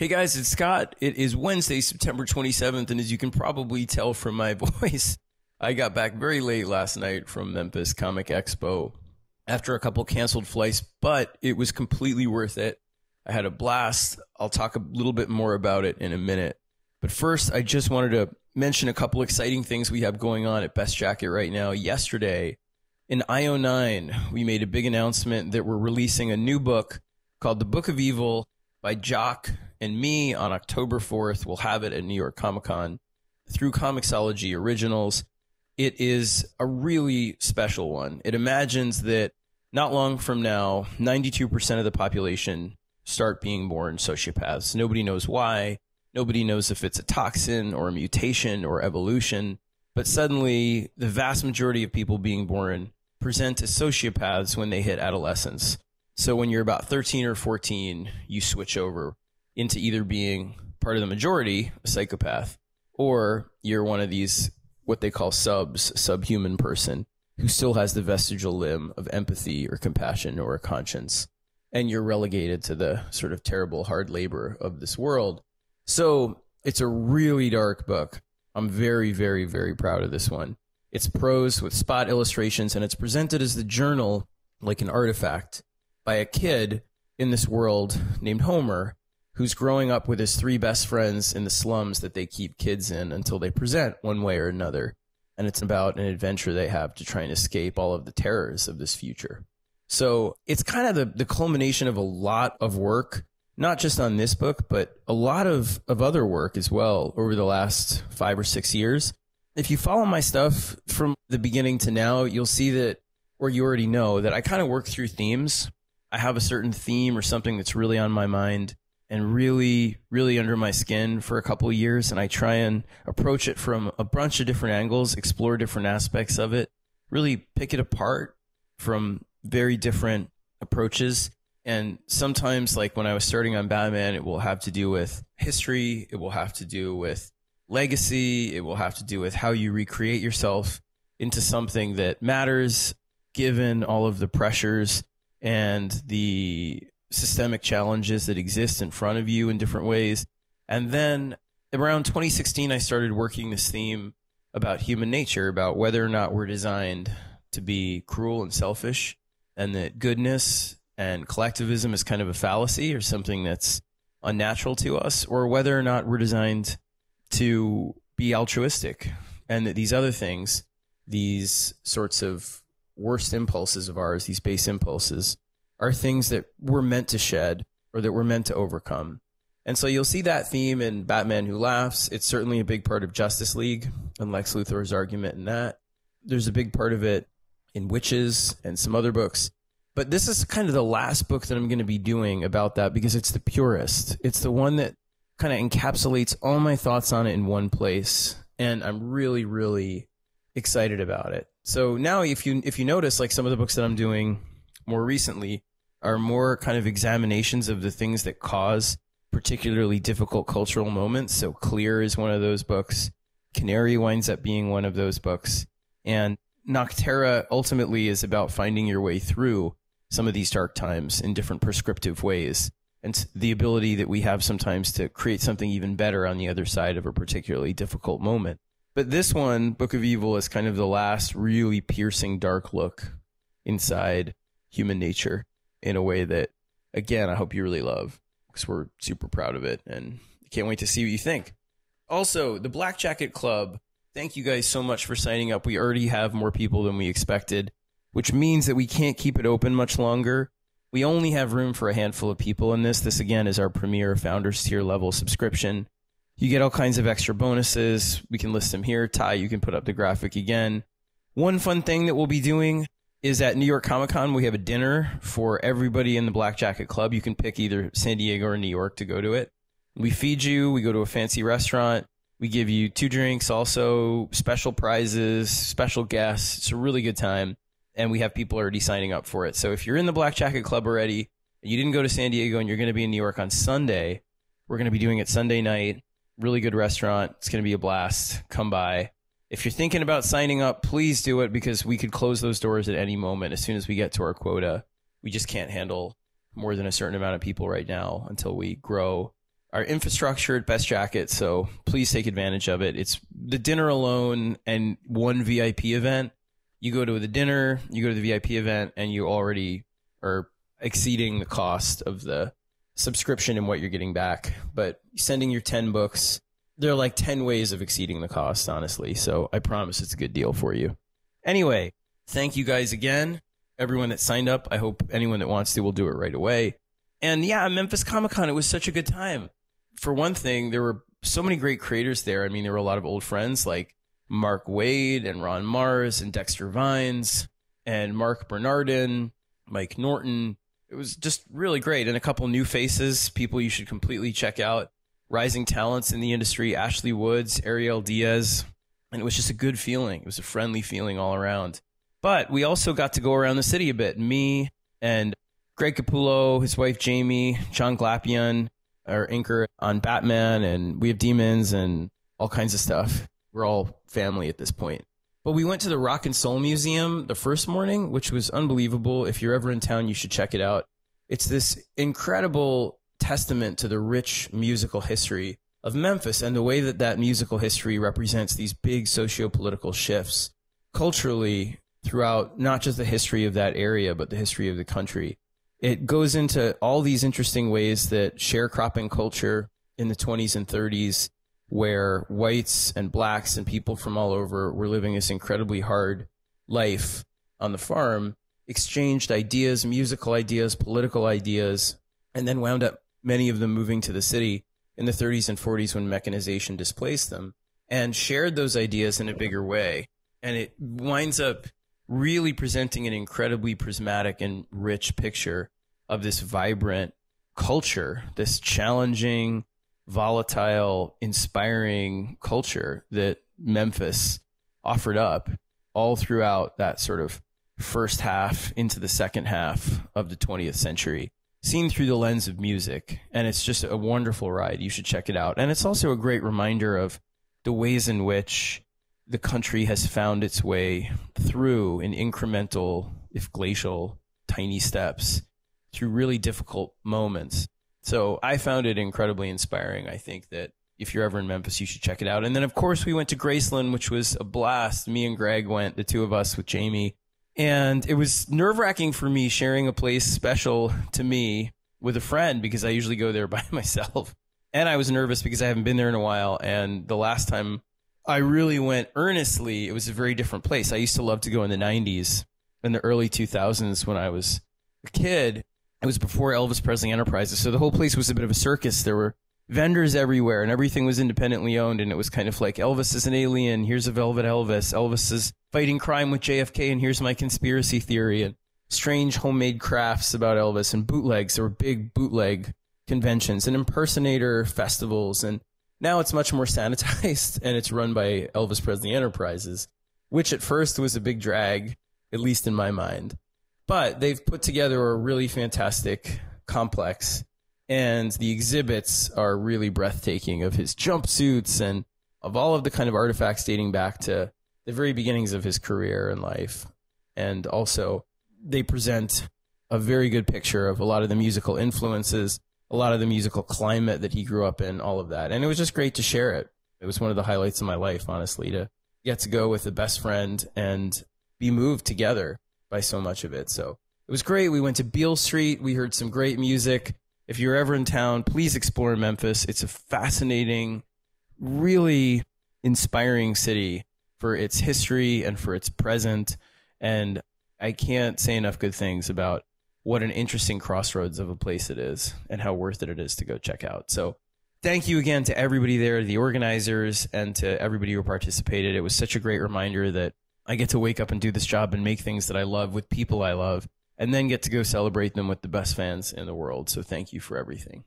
Hey guys, it's Scott. It is Wednesday, September 27th, and as you can probably tell from my voice, I got back very late last night from Memphis Comic Expo after a couple canceled flights, but it was completely worth it. I had a blast. I'll talk a little bit more about it in a minute. But first, I just wanted to mention a couple exciting things we have going on at Best Jackett right now. Yesterday, in IO9, we made a big announcement that we're releasing a new book called The Book of Evil by Jock and me on October 4th. We'll have it at New York Comic Con through Comixology Originals. It is a really special one. It imagines that not long from now, 92% of the population start being born sociopaths. Nobody knows why. Nobody knows if it's a toxin or a mutation or evolution. But suddenly, the vast majority of people being born present as sociopaths when they hit adolescence. So when you're about 13 or 14, you switch over into either being part of the majority, a psychopath, or you're one of these, what they call subs, subhuman person, who still has the vestigial limb of empathy or compassion or a conscience. And you're relegated to the sort of terrible hard labor of this world. So it's a really dark book. I'm very, very, very proud of this one. It's prose with spot illustrations and it's presented as the journal like an artifact by a kid in this world named Homer who's growing up with his three best friends in the slums that they keep kids in until they present one way or another. And it's about an adventure they have to try and escape all of the terrors of this future. So it's kind of the, the culmination of a lot of work, not just on this book, but a lot of, of other work as well over the last five or six years. If you follow my stuff from the beginning to now, you'll see that, or you already know that I kind of work through themes. I have a certain theme or something that's really on my mind and really, really under my skin for a couple years. And I try and approach it from a bunch of different angles, explore different aspects of it, really pick it apart from very different approaches. And sometimes, like when I was starting on Batman, it will have to do with history, it will have to do with legacy, it will have to do with how you recreate yourself into something that matters given all of the pressures and the systemic challenges that exist in front of you in different ways. And then around 2016, I started working this theme about human nature, about whether or not we're designed to be cruel and selfish, and that goodness and collectivism is kind of a fallacy or something that's unnatural to us, or whether or not we're designed to be altruistic, and that these other things, these sorts of worst impulses of ours, these base impulses, are things that we're meant to shed or that we're meant to overcome. And so you'll see that theme in Batman Who Laughs. It's certainly a big part of Justice League and Lex Luthor's argument in that. There's a big part of it in Wytches and some other books. But this is kind of the last book that I'm going to be doing about that because it's the purest. It's the one that kind of encapsulates all my thoughts on it in one place. And I'm really, really excited about it. So now if you if you notice like some of the books that I'm doing more recently, are more kind of examinations of the things that cause particularly difficult cultural moments. So Clear is one of those books. Canary winds up being one of those books. And Nocterra ultimately is about finding your way through some of these dark times in different prescriptive ways. And the ability that we have sometimes to create something even better on the other side of a particularly difficult moment. But this one, Book of Evil, is kind of the last really piercing dark look inside human nature in a way that, again, I hope you really love because we're super proud of it and can't wait to see what you think. Also, the Black Jacket Club, thank you guys so much for signing up. We already have more people than we expected, which means that we can't keep it open much longer. We only have room for a handful of people in this. This, again, is our premier founders tier level subscription. You get all kinds of extra bonuses. We can list them here. Ty, you can put up the graphic again. One fun thing that we'll be doing is at New York Comic Con. We have a dinner for everybody in the Black Jacket Club. You can pick either San Diego or New York to go to it. We feed you. We go to a fancy restaurant. We give you two drinks, also special prizes, special guests. It's a really good time. And we have people already signing up for it. So if you're in the Black Jacket Club already, you didn't go to San Diego and you're going to be in New York on Sunday, we're going to be doing it Sunday night. Really good restaurant. It's going to be a blast. Come by. If you're thinking about signing up, please do it because we could close those doors at any moment as soon as we get to our quota. We just can't handle more than a certain amount of people right now until we grow our infrastructure at Best Jackett. So please take advantage of it. It's the dinner alone and one VIP event. You go to the dinner, you go to the VIP event, and you already are exceeding the cost of the subscription and what you're getting back. But sending your 10 books, there are like 10 ways of exceeding the cost, honestly. So I promise it's a good deal for you. Anyway, thank you guys again. Everyone that signed up, I hope anyone that wants to will do it right away. And yeah, Memphis Comic Con, it was such a good time. For one thing, there were so many great creators there. I mean, there were a lot of old friends like Mark Waid and Ron Marz and Dexter Vines and Marc Bernardin, Mike Norton. It was just really great. And a couple new faces, people you should completely check out. Rising talents in the industry, Ashley Woods, Ariel Diaz. And it was just a good feeling. It was a friendly feeling all around. But we also got to go around the city a bit. Me and Greg Capullo, his wife Jamie, John Glapion, our anchor on Batman, and we have demons and all kinds of stuff. We're all family at this point. But we went to the Rock and Soul Museum the first morning, which was unbelievable. If you're ever in town, you should check it out. It's this incredible testament to the rich musical history of Memphis and the way that that musical history represents these big socio-political shifts culturally throughout not just the history of that area, but the history of the country. It goes into all these interesting ways that sharecropping culture in the 20s and 30s where whites and blacks and people from all over were living this incredibly hard life on the farm, exchanged ideas, musical ideas, political ideas, and then wound up many of them moving to the city in the 30s and 40s when mechanization displaced them and shared those ideas in a bigger way. And it winds up really presenting an incredibly prismatic and rich picture of this vibrant culture, this challenging, volatile, inspiring culture that Memphis offered up all throughout that sort of first half into the second half of the 20th century, seen through the lens of music. And it's just a wonderful ride. You should check it out. And it's also a great reminder of the ways in which the country has found its way through in incremental, if glacial, tiny steps through really difficult moments so I found it incredibly inspiring. I think that if you're ever in Memphis, you should check it out. And then, of course, we went to Graceland, which was a blast. Me and Greg went, the two of us with Jamie. And it was nerve wracking for me sharing a place special to me with a friend because I usually go there by myself. And I was nervous because I haven't been there in a while. And the last time I really went earnestly, it was a very different place. I used to love to go in the 90s and the early 2000s when I was a kid it was before Elvis Presley Enterprises, so the whole place was a bit of a circus. There were vendors everywhere, and everything was independently owned. And it was kind of like Elvis is an alien. Here's a Velvet Elvis. Elvis is fighting crime with JFK, and here's my conspiracy theory. And strange homemade crafts about Elvis and bootlegs. There were big bootleg conventions and impersonator festivals. And now it's much more sanitized, and it's run by Elvis Presley Enterprises, which at first was a big drag, at least in my mind. But they've put together a really fantastic complex, and the exhibits are really breathtaking of his jumpsuits and of all of the kind of artifacts dating back to the very beginnings of his career and life. And also, they present a very good picture of a lot of the musical influences, a lot of the musical climate that he grew up in, all of that. And it was just great to share it. It was one of the highlights of my life, honestly, to get to go with a best friend and be moved together by so much of it. So it was great. We went to Beale Street. We heard some great music. If you're ever in town, please explore Memphis. It's a fascinating, really inspiring city for its history and for its present. And I can't say enough good things about what an interesting crossroads of a place it is and how worth it it is to go check out. So thank you again to everybody there, the organizers, and to everybody who participated. It was such a great reminder that I get to wake up and do this job and make things that I love with people I love, and then get to go celebrate them with the best fans in the world. So thank you for everything.